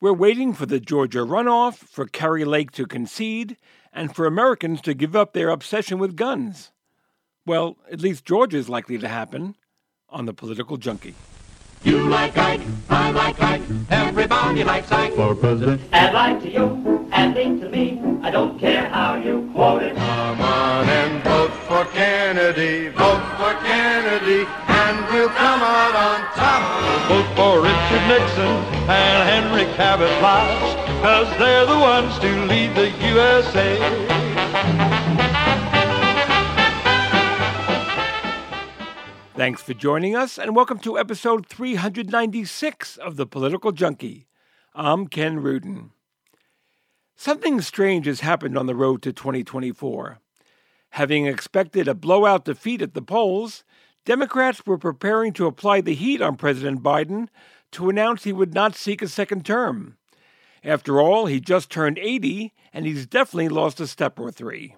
We're waiting for the Georgia runoff, for Kari Lake to concede, and for Americans to give up their obsession with guns. Well, at least Georgia is likely to happen on the political junkie. You like Ike, I like Ike, everybody likes Ike for president. Add like to you, add me to me, I don't care how you quote it. Come on and vote for Kennedy, vote for Kennedy, we'll come out on top. Vote for Richard Nixon and Henry Cabot Lodge, cause they're the ones to lead the USA. Thanks for joining us, and welcome to episode 396 of The Political Junkie. I'm Ken Rudin. Something strange has happened on the road to 2024. Having expected a blowout defeat at the polls, Democrats were preparing to apply the heat on President Biden to announce he would not seek a second term. After all, he just turned 80, and he's definitely lost a step or three.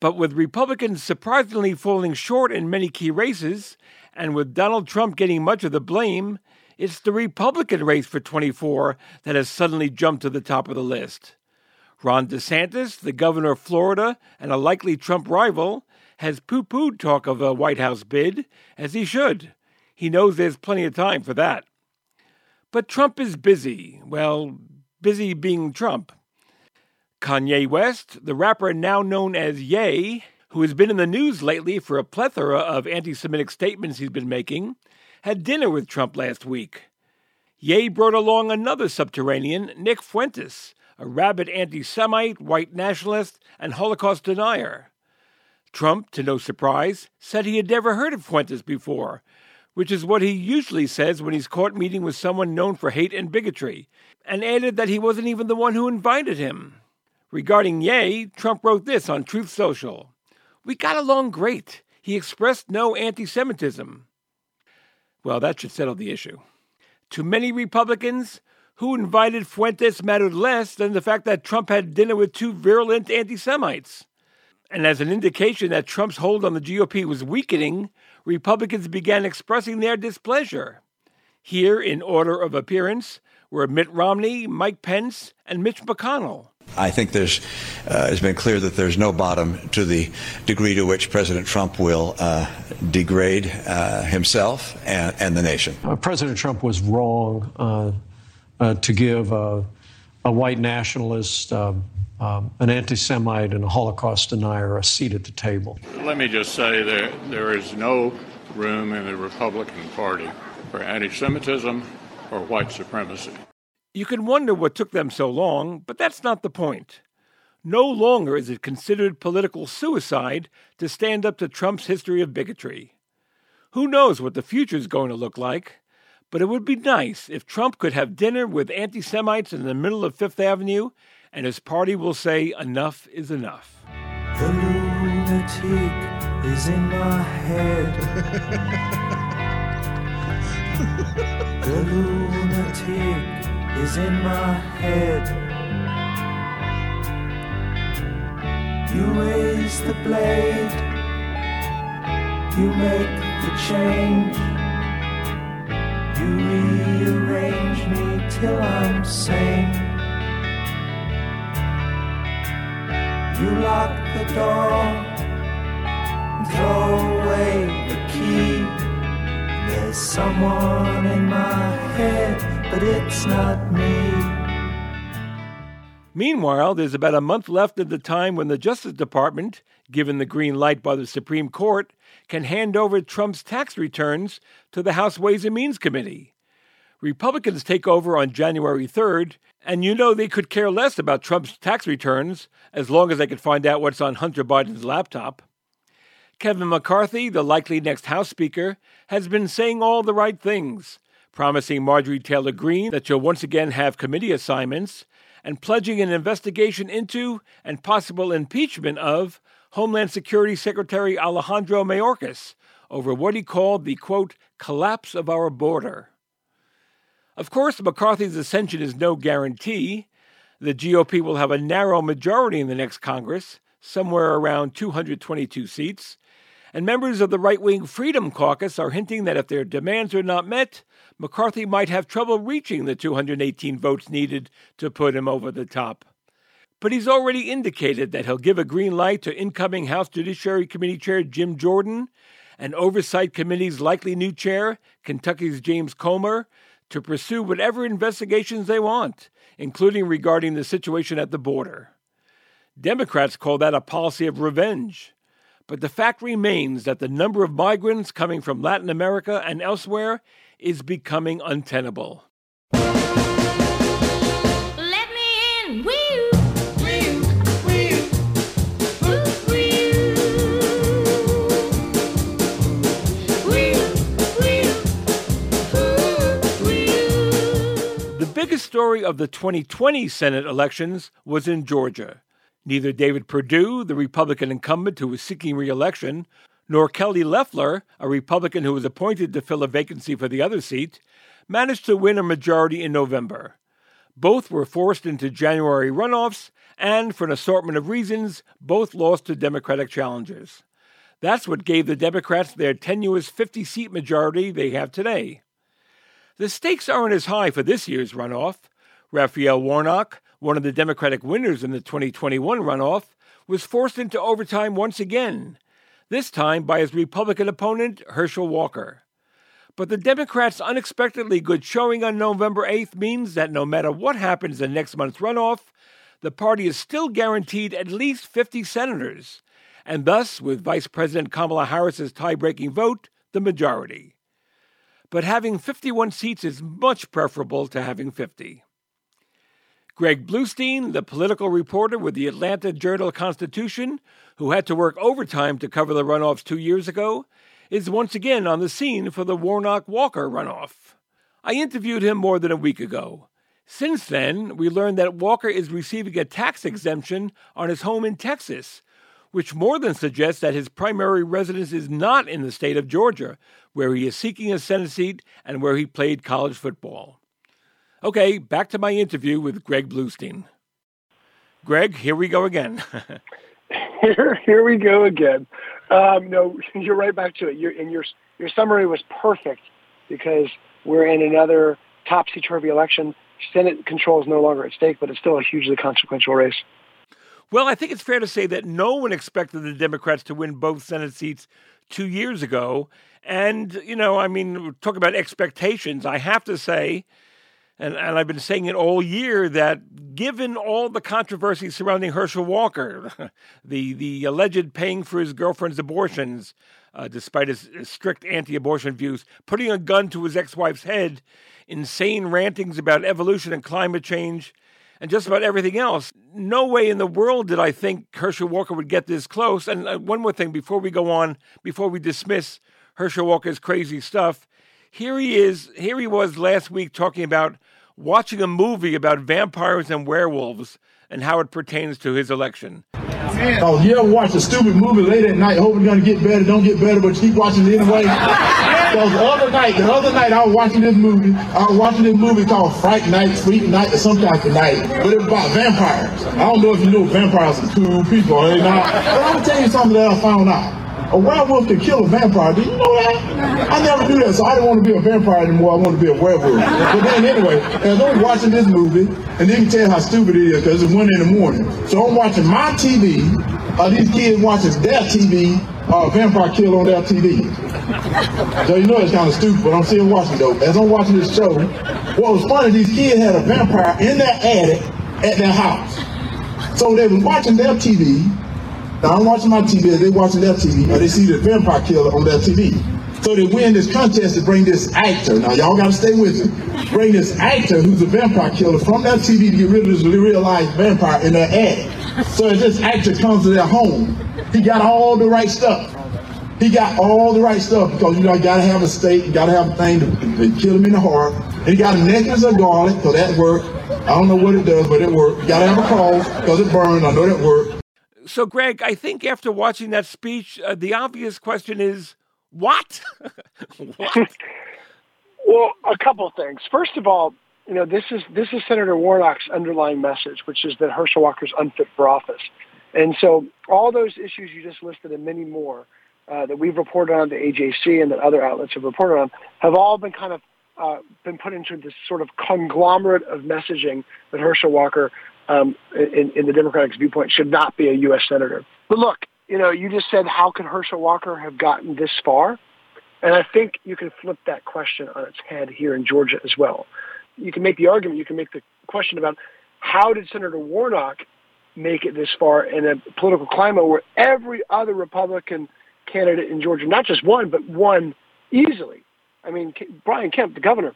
But with Republicans surprisingly falling short in many key races, and with Donald Trump getting much of the blame, it's the Republican race for 24 that has suddenly jumped to the top of the list. Ron DeSantis, the governor of Florida and a likely Trump rival, has poo pooed talk of a White House bid, as he should. He knows there's plenty of time for that. But Trump is busy. Well, busy being Trump. Kanye West, the rapper now known as Ye, who has been in the news lately for a plethora of anti Semitic statements he's been making, had dinner with Trump last week. Ye brought along another subterranean, Nick Fuentes, a rabid anti Semite, white nationalist, and Holocaust denier. Trump, to no surprise, said he had never heard of Fuentes before, which is what he usually says when he's caught meeting with someone known for hate and bigotry, and added that he wasn't even the one who invited him. Regarding Ye, Trump wrote this on Truth Social We got along great. He expressed no anti Semitism. Well, that should settle the issue. To many Republicans, who invited Fuentes mattered less than the fact that Trump had dinner with two virulent anti Semites. And as an indication that Trump's hold on the GOP was weakening, Republicans began expressing their displeasure. Here, in order of appearance, were Mitt Romney, Mike Pence, and Mitch McConnell. I think there's, uh, it's been clear that there's no bottom to the degree to which President Trump will uh, degrade uh, himself and, and, the nation. Uh, President Trump was wrong uh, uh, to give a white nationalist, um, um, an anti Semite, and a Holocaust denier a seat at the table. Let me just say that there is no room in the Republican Party for anti Semitism or white supremacy. You can wonder what took them so long, but that's not the point. No longer is it considered political suicide to stand up to Trump's history of bigotry. Who knows what the future is going to look like, but it would be nice if Trump could have dinner with anti Semites in the middle of Fifth Avenue and his party will say enough is enough. The lunatic is in my head. the lunatic is in my head. You raise the blade, you make the change. You rearrange me till I'm sane. You lock the door, throw away the key. There's someone in my head but it's not me. Meanwhile, there's about a month left of the time when the Justice Department, given the green light by the Supreme Court, can hand over Trump's tax returns to the House Ways and Means Committee. Republicans take over on January 3rd, and you know they could care less about Trump's tax returns as long as they could find out what's on Hunter Biden's laptop. Kevin McCarthy, the likely next House Speaker, has been saying all the right things, promising Marjorie Taylor Greene that she'll once again have committee assignments, and pledging an investigation into and possible impeachment of Homeland Security Secretary Alejandro Mayorkas over what he called the quote, collapse of our border. Of course, McCarthy's ascension is no guarantee. The GOP will have a narrow majority in the next Congress, somewhere around 222 seats, And members of the right wing Freedom Caucus are hinting that if their demands are not met, McCarthy might have trouble reaching the 218 votes needed to put him over the top. But he's already indicated that he'll give a green light to incoming House Judiciary Committee Chair Jim Jordan and Oversight Committee's likely new chair, Kentucky's James Comer, to pursue whatever investigations they want, including regarding the situation at the border. Democrats call that a policy of revenge. But the fact remains that the number of migrants coming from Latin America and elsewhere is becoming untenable. Biggest story of the 2020 Senate elections was in Georgia. Neither David Perdue, the Republican incumbent who was seeking reelection, nor Kelly Loeffler, a Republican who was appointed to fill a vacancy for the other seat, managed to win a majority in November. Both were forced into January runoffs, and for an assortment of reasons, both lost to Democratic challengers. That's what gave the Democrats their tenuous 50 seat majority they have today. The stakes aren't as high for this year's runoff. Raphael Warnock, one of the Democratic winners in the 2021 runoff, was forced into overtime once again, this time by his Republican opponent, Herschel Walker. But the Democrats' unexpectedly good showing on November 8th means that no matter what happens in next month's runoff, the party is still guaranteed at least 50 senators, and thus, with Vice President Kamala Harris's tie breaking vote, the majority but having 51 seats is much preferable to having 50. Greg Bluestein, the political reporter with the Atlanta Journal Constitution, who had to work overtime to cover the runoffs two years ago, is once again on the scene for the Warnock Walker runoff. I interviewed him more than a week ago. Since then, we learned that Walker is receiving a tax exemption on his home in Texas, which more than suggests that his primary residence is not in the state of Georgia, where he is seeking a Senate seat and where he played college football. Okay, back to my interview with Greg Bluestein. Greg, here we go again. here, here we go again. Um, no, you're right back to it. Your, and your your summary was perfect because we're in another topsy-turvy election. Senate control is no longer at stake, but it's still a hugely consequential race. Well, I think it's fair to say that no one expected the Democrats to win both Senate seats two years ago. And, you know, I mean, talk about expectations. I have to say, and, and I've been saying it all year, that given all the controversy surrounding Herschel Walker, the, the alleged paying for his girlfriend's abortions, uh, despite his, his strict anti abortion views, putting a gun to his ex wife's head, insane rantings about evolution and climate change, and just about everything else. No way in the world did I think Herschel Walker would get this close. And uh, one more thing before we go on, before we dismiss Herschel Walker's crazy stuff, here he is, here he was last week talking about watching a movie about vampires and werewolves and how it pertains to his election. Oh, you ever watch a stupid movie late at night, hoping it's gonna get better, don't get better, but you keep watching it anyway? Because the other night, the other night I was watching this movie. I was watching this movie called Fright Night, Freak Night, or some type of night. But it was about vampires. I don't know if you know vampires are cool people, they not. But I'm gonna tell you something that I found out. A werewolf can kill a vampire. Did you know that? I never knew that, so I didn't want to be a vampire anymore. I wanted to be a werewolf. But then anyway, as I was watching this movie, and you can tell how stupid it is because it's one in the morning. So I'm watching my TV. Uh, these kids watching their TV. Uh, vampire kill on their TV. So you know it's kind of stupid, but I'm still watching though. As I'm watching this show, what was funny, these kids had a vampire in their attic at their house. So they was watching their TV. Now I'm watching my TV, they watching their TV, and they see the vampire killer on their TV. So they win this contest to bring this actor. Now y'all gotta stay with me. Bring this actor who's a vampire killer from that TV to get rid of this real life vampire in their attic. So as this actor comes to their home, he got all the right stuff. He got all the right stuff because you know you gotta have a stake, you gotta have a thing to, to kill him in the heart. And he got a necklace of garlic, so that worked. I don't know what it does, but it worked. You gotta have a cross because it burned. I know that worked. So, Greg, I think after watching that speech, uh, the obvious question is what? what? Well, a couple of things. First of all, you know, this is this is Senator Warnock's underlying message, which is that Herschel Walker's unfit for office. And so all those issues you just listed and many more uh, that we've reported on, the AJC and that other outlets have reported on, have all been kind of uh, been put into this sort of conglomerate of messaging that Herschel Walker, um, in, in the Democratic viewpoint, should not be a U.S. senator. But look, you know, you just said how could Herschel Walker have gotten this far? And I think you can flip that question on its head here in Georgia as well. You can make the argument, you can make the question about how did Senator Warnock make it this far in a political climate where every other Republican candidate in Georgia, not just one, but one easily. I mean, Brian Kemp, the governor,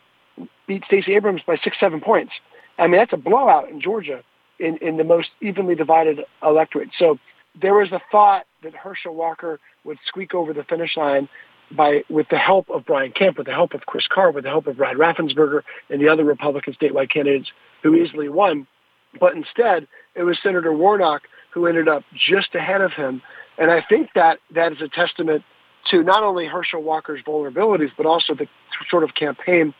beat Stacey Abrams by six, seven points. I mean, that's a blowout in Georgia in, in the most evenly divided electorate. So there was a thought that Herschel Walker would squeak over the finish line by with the help of Brian Kemp, with the help of Chris Carr, with the help of Brad Raffensperger and the other Republican statewide candidates who easily won. But instead, it was Senator Warnock who ended up just ahead of him. And I think that that is a testament to not only Herschel Walker's vulnerabilities, but also the sort of campaign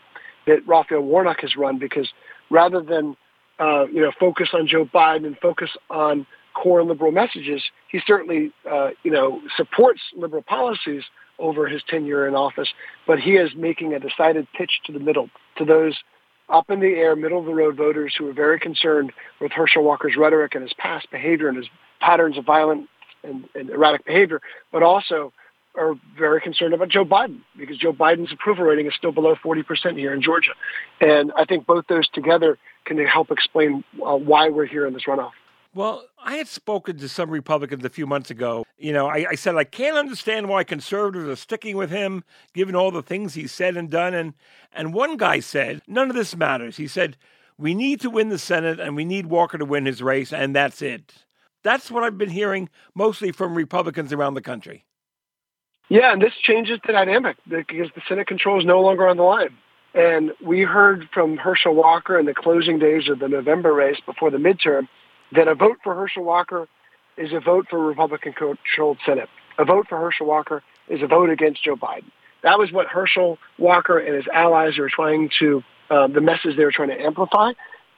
that Raphael Warnock has run. Because rather than uh, you know focus on Joe Biden and focus on core liberal messages, he certainly uh, you know supports liberal policies over his tenure in office, but he is making a decided pitch to the middle, to those up in the air, middle of the road voters who are very concerned with Herschel Walker's rhetoric and his past behavior and his patterns of violent and, and erratic behavior, but also are very concerned about Joe Biden because Joe Biden's approval rating is still below 40% here in Georgia. And I think both those together can they help explain uh, why we're here in this runoff. Well, I had spoken to some Republicans a few months ago. You know, I, I, said I can't understand why conservatives are sticking with him, given all the things he's said and done. And and one guy said, none of this matters. He said, we need to win the Senate and we need Walker to win his race, and that's it. That's what I've been hearing mostly from Republicans around the country. Yeah, and this changes the dynamic because the Senate control is no longer on the line. And we heard from Herschel Walker in the closing days of the November race before the midterm that a vote for Herschel Walker is a vote for Republican-controlled Senate. A vote for Herschel Walker is a vote against Joe Biden. That was what Herschel Walker and his allies were trying to, uh, the message they were trying to amplify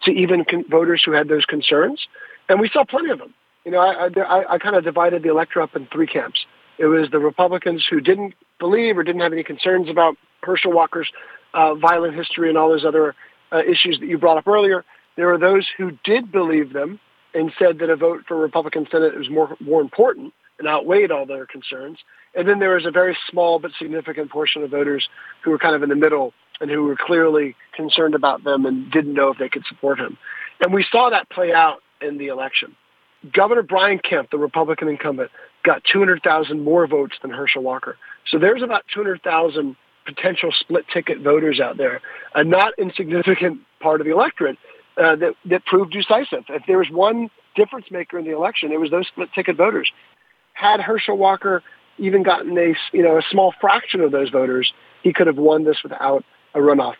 to even con- voters who had those concerns. And we saw plenty of them. You know, I, I, I kind of divided the electorate up in three camps. It was the Republicans who didn't believe or didn't have any concerns about Herschel Walker's uh, violent history and all those other uh, issues that you brought up earlier. There were those who did believe them and said that a vote for Republican Senate was more more important and outweighed all their concerns. And then there was a very small but significant portion of voters who were kind of in the middle and who were clearly concerned about them and didn't know if they could support him. And we saw that play out in the election. Governor Brian Kemp, the Republican incumbent, got 200,000 more votes than Herschel Walker. So there's about 200,000 potential split ticket voters out there, a not insignificant part of the electorate uh, that, that proved decisive. If there was one difference maker in the election, it was those split ticket voters. Had Herschel Walker even gotten a, you know, a small fraction of those voters, he could have won this without a runoff.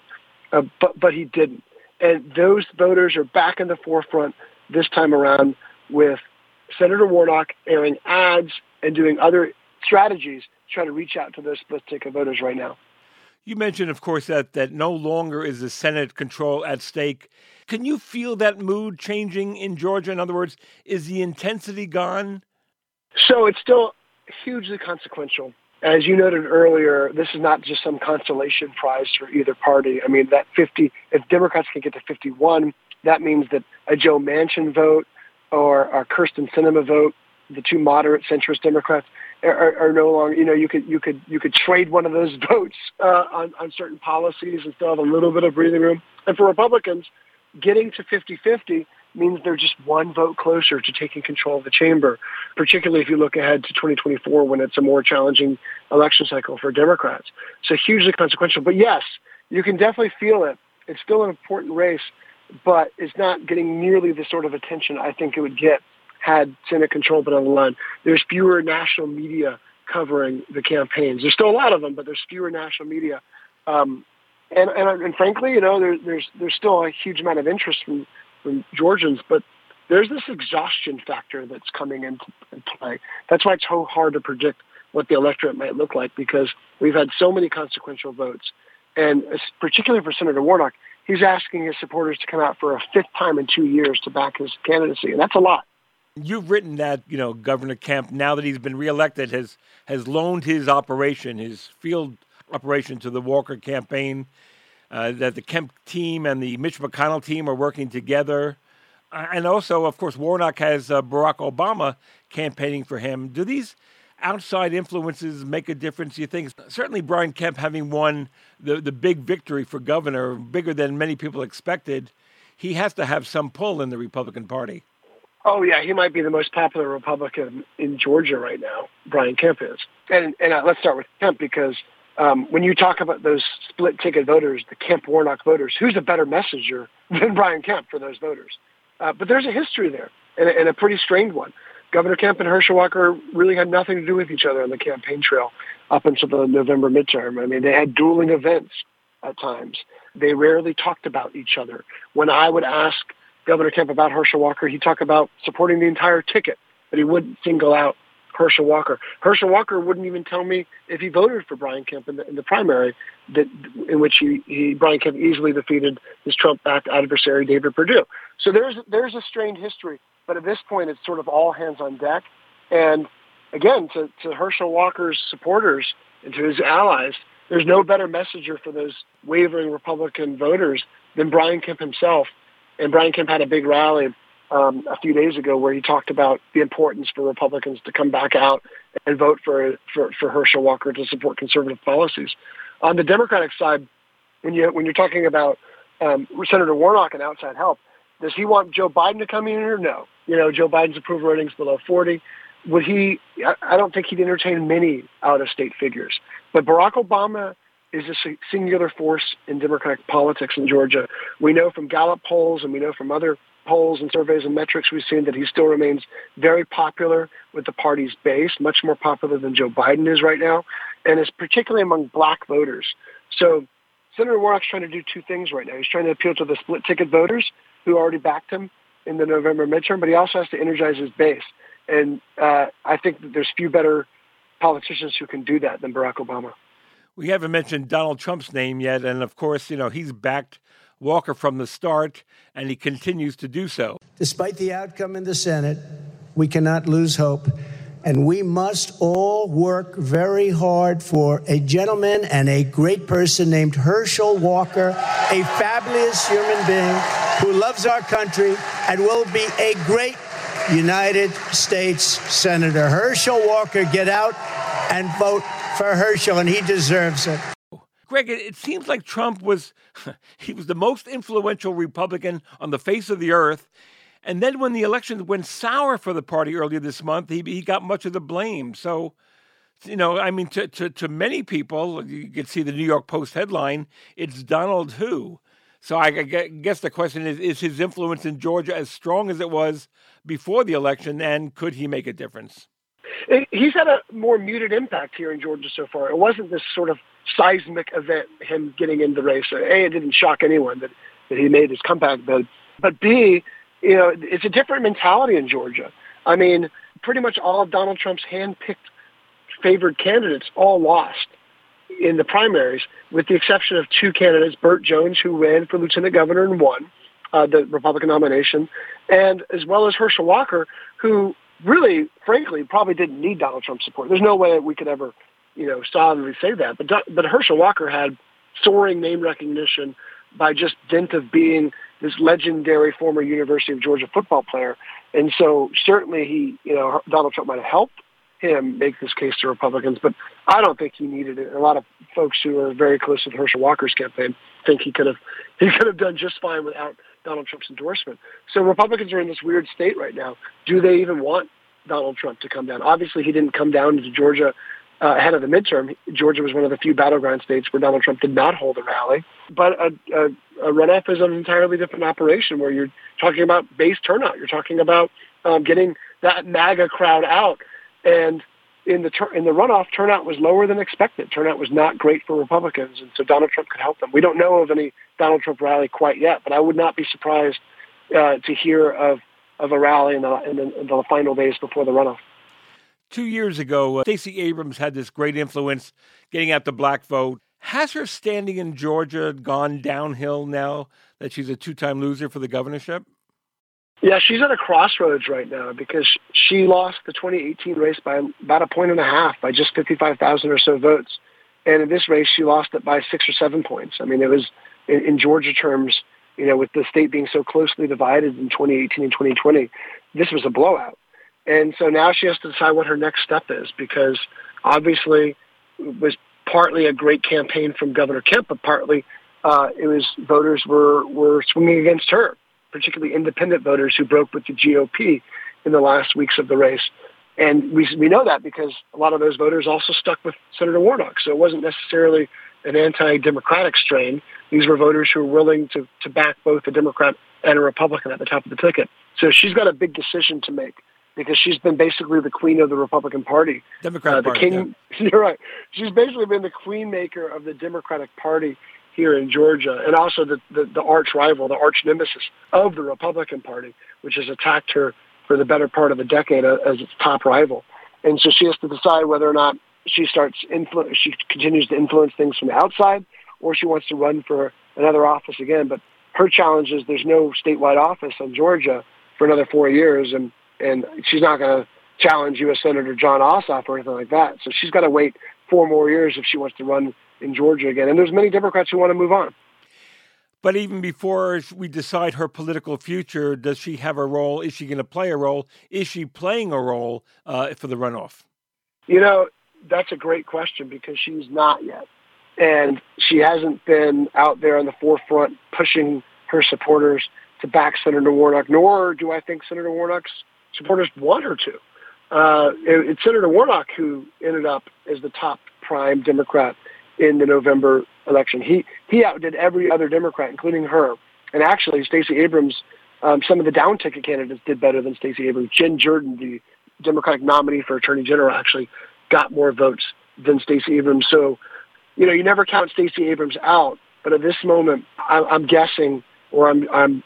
Uh, but, but he didn't. And those voters are back in the forefront this time around with Senator Warnock airing ads and doing other strategies to try to reach out to those split ticket voters right now. You mentioned, of course, that, that no longer is the Senate control at stake. Can you feel that mood changing in Georgia? In other words, is the intensity gone? So it's still hugely consequential. As you noted earlier, this is not just some consolation prize for either party. I mean, that 50, if Democrats can get to 51, that means that a Joe Manchin vote or a Kyrsten Sinema vote, the two moderate centrist Democrats, are, are no longer. You know, you could you could you could trade one of those votes uh, on on certain policies and still have a little bit of breathing room. And for Republicans, getting to 50-50 means they're just one vote closer to taking control of the chamber, particularly if you look ahead to 2024 when it's a more challenging election cycle for Democrats. So hugely consequential. But yes, you can definitely feel it. It's still an important race, but it's not getting nearly the sort of attention I think it would get had Senate control but on the line. There's fewer national media covering the campaigns. There's still a lot of them, but there's fewer national media. Um, and, and, and frankly, you know, there, there's there's still a huge amount of interest from, from Georgians, but there's this exhaustion factor that's coming into, play. That's why it's so hard to predict what the electorate might look like because we've had so many consequential votes, and particularly for Senator Warnock, he's asking his supporters to come out for a fifth time in two years to back his candidacy, and that's a lot. You've written that you know Governor Kemp, now that he's been reelected, has has loaned his operation, his field operation, to the Walker campaign. Uh, that the Kemp team and the Mitch McConnell team are working together, and also, of course, Warnock has uh, Barack Obama campaigning for him. Do these outside influences make a difference? You think certainly Brian Kemp having won the the big victory for governor, bigger than many people expected, he has to have some pull in the Republican Party. Oh yeah, he might be the most popular Republican in Georgia right now. Brian Kemp is, and and uh, let's start with Kemp because um, when you talk about those split ticket voters, the Kemp Warnock voters, who's a better messenger than Brian Kemp for those voters? Uh, but there's a history there, and and a pretty strained one. Governor Kemp and Herschel Walker really had nothing to do with each other on the campaign trail up until the November midterm. I mean, they had dueling events at times. They rarely talked about each other. When I would ask Governor Kemp about Herschel Walker, he'd talk about supporting the entire ticket, but he wouldn't single out Herschel Walker. Herschel Walker wouldn't even tell me if he voted for Brian Kemp in the, in the primary, that in which he, he Brian Kemp easily defeated his Trump-backed adversary David Perdue. So there's there's a strained history, but at this point it's sort of all hands on deck. And again, to, to Herschel Walker's supporters and to his allies, there's no better messenger for those wavering Republican voters than Brian Kemp himself and Brian Kemp had a big rally um, a few days ago where he talked about the importance for Republicans to come back out and vote for, for, for Herschel Walker to support conservative policies. On the Democratic side, when you when you're talking about um, Senator Warnock and outside help, does he want Joe Biden to come in or no? You know, Joe Biden's approval ratings below 40. Would he? I don't think he'd entertain many out-of-state figures. But Barack Obama is a singular force in Democratic politics in Georgia. We know from Gallup polls and we know from other polls and surveys and metrics we've seen that he still remains very popular with the party's base, much more popular than Joe Biden is right now, and is particularly among black voters. So Senator Warnock's trying to do two things right now. He's trying to appeal to the split ticket voters who already backed him in the November midterm, but he also has to energize his base. And uh, I think that there's few better politicians who can do that than Barack Obama. We haven't mentioned Donald Trump's name yet, and of course, you know, he's backed Walker from the start, and he continues to do so. Despite the outcome in the Senate, we cannot lose hope, and we must all work very hard for a gentleman and a great person named Herschel Walker, a fabulous human being who loves our country and will be a great United States Senator. Herschel Walker, get out and vote for Herschel, and he deserves it. Greg, it seems like Trump was he was the most influential Republican on the face of the earth. And then when the election went sour for the party earlier this month, he he got much of the blame. So, you know, I mean, to to, to many people, you can see the New York Post headline: "It's Donald who." So I guess the question is: Is his influence in Georgia as strong as it was before the election, and could he make a difference? He's had a more muted impact here in Georgia so far. It wasn't this sort of seismic event, him getting in the race. A, it didn't shock anyone that, that he made his comeback bid. But B, you know, it's a different mentality in Georgia. I mean, pretty much all of Donald Trump's hand-picked favored candidates all lost in the primaries, with the exception of two candidates, Burt Jones, who ran for lieutenant governor and won uh, the Republican nomination, and as well as Herschel Walker, who really, frankly, probably didn't need Donald Trump's support. There's no way we could ever, you know, solidly say that. But but Herschel Walker had soaring name recognition by just dint of being this legendary former University of Georgia football player. And so certainly he, you know, Donald Trump might have helped him make this case to Republicans, but I don't think he needed it. A lot of folks who are very close to Herschel Walker's campaign think he could have he could have done just fine without Donald Trump's endorsement. So Republicans are in this weird state right now. Do they even want Donald Trump to come down? Obviously, he didn't come down to Georgia uh, ahead of the midterm. Georgia was one of the few battleground states where Donald Trump did not hold a rally. But a, a, a runoff is an entirely different operation where you're talking about base turnout. You're talking about um, getting that MAGA crowd out. And in the tur- in the runoff, turnout was lower than expected. Turnout was not great for Republicans, and so Donald Trump could help them. We don't know of any Donald Trump rally quite yet, but I would not be surprised uh, to hear of of a rally in the, in the, in the final days before the runoff. Two years ago, uh, Stacey Abrams had this great influence getting out the black vote. Has her standing in Georgia gone downhill now that she's a two time loser for the governorship? Yeah, she's at a crossroads right now because she lost the 2018 race by about a point and a half, by just 55,000 or so votes. And in this race, she lost it by six or seven points. I mean, it was, in, in Georgia terms, you know, with the state being so closely divided in 2018 and 2020, this was a blowout. And so now she has to decide what her next step is because obviously it was partly a great campaign from Governor Kemp, but partly uh, it was voters were, were swinging against her particularly independent voters who broke with the GOP in the last weeks of the race. And we, we know that because a lot of those voters also stuck with Senator Warnock. So it wasn't necessarily an anti-democratic strain. These were voters who were willing to, to back both a Democrat and a Republican at the top of the ticket. So she's got a big decision to make because she's been basically the queen of the Republican Party. Democrat uh, the Party, king, You're right. She's basically been the queen maker of the Democratic Party here in Georgia, and also the, the, the arch rival, the arch nemesis of the Republican Party, which has attacked her for the better part of a decade as its top rival. And so she has to decide whether or not she starts influ- she continues to influence things from the outside, or she wants to run for another office again. But her challenge is there's no statewide office in Georgia for another four years, and and she's not going to challenge U.S. Senator Jon Ossoff or anything like that. So she's got to wait four more years if she wants to run in Georgia again. And there's many Democrats who want to move on. But even before we decide her political future, does she have a role? Is she going to play a role? Is she playing a role uh, for the runoff? You know, that's a great question because she's not yet. And she hasn't been out there on the forefront pushing her supporters to back Senator Warnock, nor do I think Senator Warnock's supporters want her to. Uh, it, it's Senator Warnock who ended up as the top prime Democrat in the November election. He he outdid every other Democrat, including her. And actually, Stacey Abrams, um, some of the down ticket candidates did better than Stacey Abrams. Jen Jordan, the Democratic nominee for Attorney General, actually got more votes than Stacey Abrams. So, you know, you never count Stacey Abrams out. But at this moment, I, I'm guessing, or I'm I'm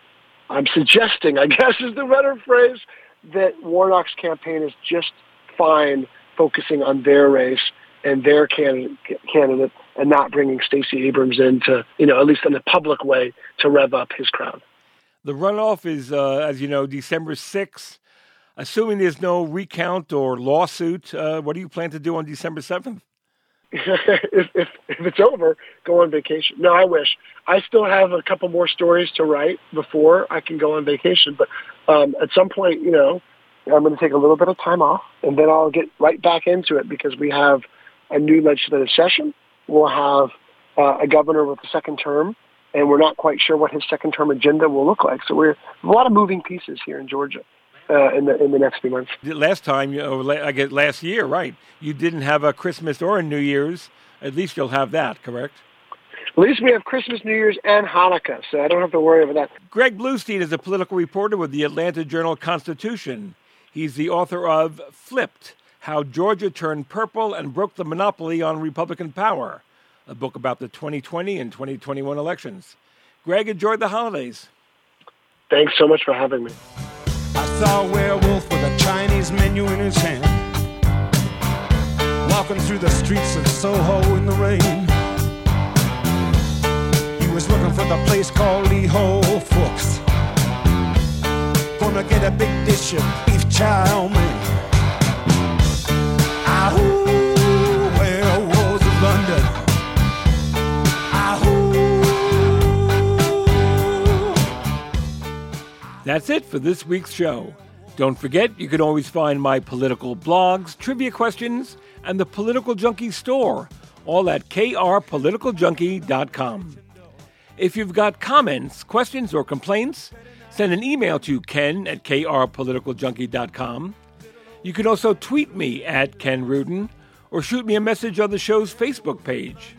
I'm suggesting, I guess is the better phrase, that Warnock's campaign is just fine focusing on their race and their candidate, candidate and not bringing Stacey Abrams in to, you know, at least in a public way to rev up his crowd. The runoff is, uh, as you know, December 6th. Assuming there's no recount or lawsuit, uh, what do you plan to do on December 7th? if, if, if it's over, go on vacation. No, I wish. I still have a couple more stories to write before I can go on vacation. But um, at some point, you know, I'm going to take a little bit of time off, and then I'll get right back into it because we have a new legislative session. We'll have uh, a governor with a second term, and we're not quite sure what his second term agenda will look like. So we're a lot of moving pieces here in Georgia. Uh, in the in the next few months. Last time, you know, I guess last year, right? You didn't have a Christmas or a New Year's. At least you'll have that, correct? At least we have Christmas, New Year's, and Hanukkah, so I don't have to worry about that. Greg Bluestein is a political reporter with the Atlanta Journal Constitution. He's the author of Flipped How Georgia Turned Purple and Broke the Monopoly on Republican Power, a book about the 2020 and 2021 elections. Greg, enjoyed the holidays. Thanks so much for having me. I saw a werewolf with a Chinese menu in his hand, walking through the streets of Soho in the rain. He was looking for the place called Lee Ho Fooks. Gonna get a big dish of beef chow mein. That's it for this week's show. Don't forget, you can always find my political blogs, trivia questions, and the Political Junkie store, all at krpoliticaljunkie.com. If you've got comments, questions, or complaints, send an email to ken at krpoliticaljunkie.com. You can also tweet me at Ken Rudin or shoot me a message on the show's Facebook page.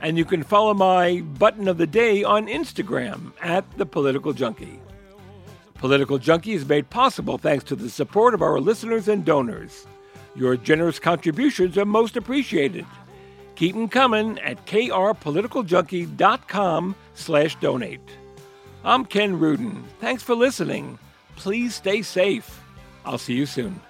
And you can follow my button of the day on Instagram at The Political Junkie. Political Junkie is made possible thanks to the support of our listeners and donors. Your generous contributions are most appreciated. Keep them coming at krpoliticaljunkie.com slash donate. I'm Ken Rudin. Thanks for listening. Please stay safe. I'll see you soon.